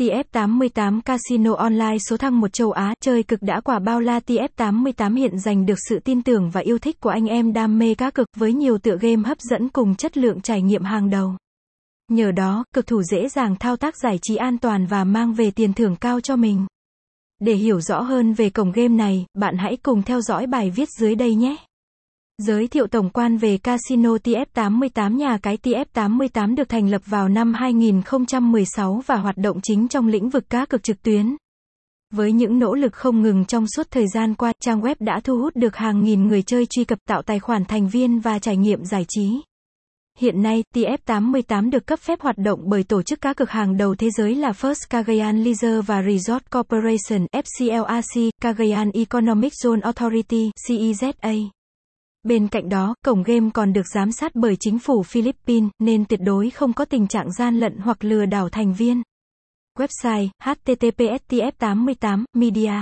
TF88 Casino Online số thăng một châu Á, chơi cực đã quả bao la TF88 hiện giành được sự tin tưởng và yêu thích của anh em đam mê cá cực với nhiều tựa game hấp dẫn cùng chất lượng trải nghiệm hàng đầu. Nhờ đó, cực thủ dễ dàng thao tác giải trí an toàn và mang về tiền thưởng cao cho mình. Để hiểu rõ hơn về cổng game này, bạn hãy cùng theo dõi bài viết dưới đây nhé. Giới thiệu tổng quan về Casino TF88 Nhà cái TF88 được thành lập vào năm 2016 và hoạt động chính trong lĩnh vực cá cược trực tuyến. Với những nỗ lực không ngừng trong suốt thời gian qua, trang web đã thu hút được hàng nghìn người chơi truy cập tạo tài khoản thành viên và trải nghiệm giải trí. Hiện nay, TF88 được cấp phép hoạt động bởi tổ chức cá cược hàng đầu thế giới là First Cagayan Leisure và Resort Corporation, fclac Cagayan Economic Zone Authority, CEZA. Bên cạnh đó, cổng game còn được giám sát bởi chính phủ Philippines, nên tuyệt đối không có tình trạng gian lận hoặc lừa đảo thành viên. Website, https tf88 media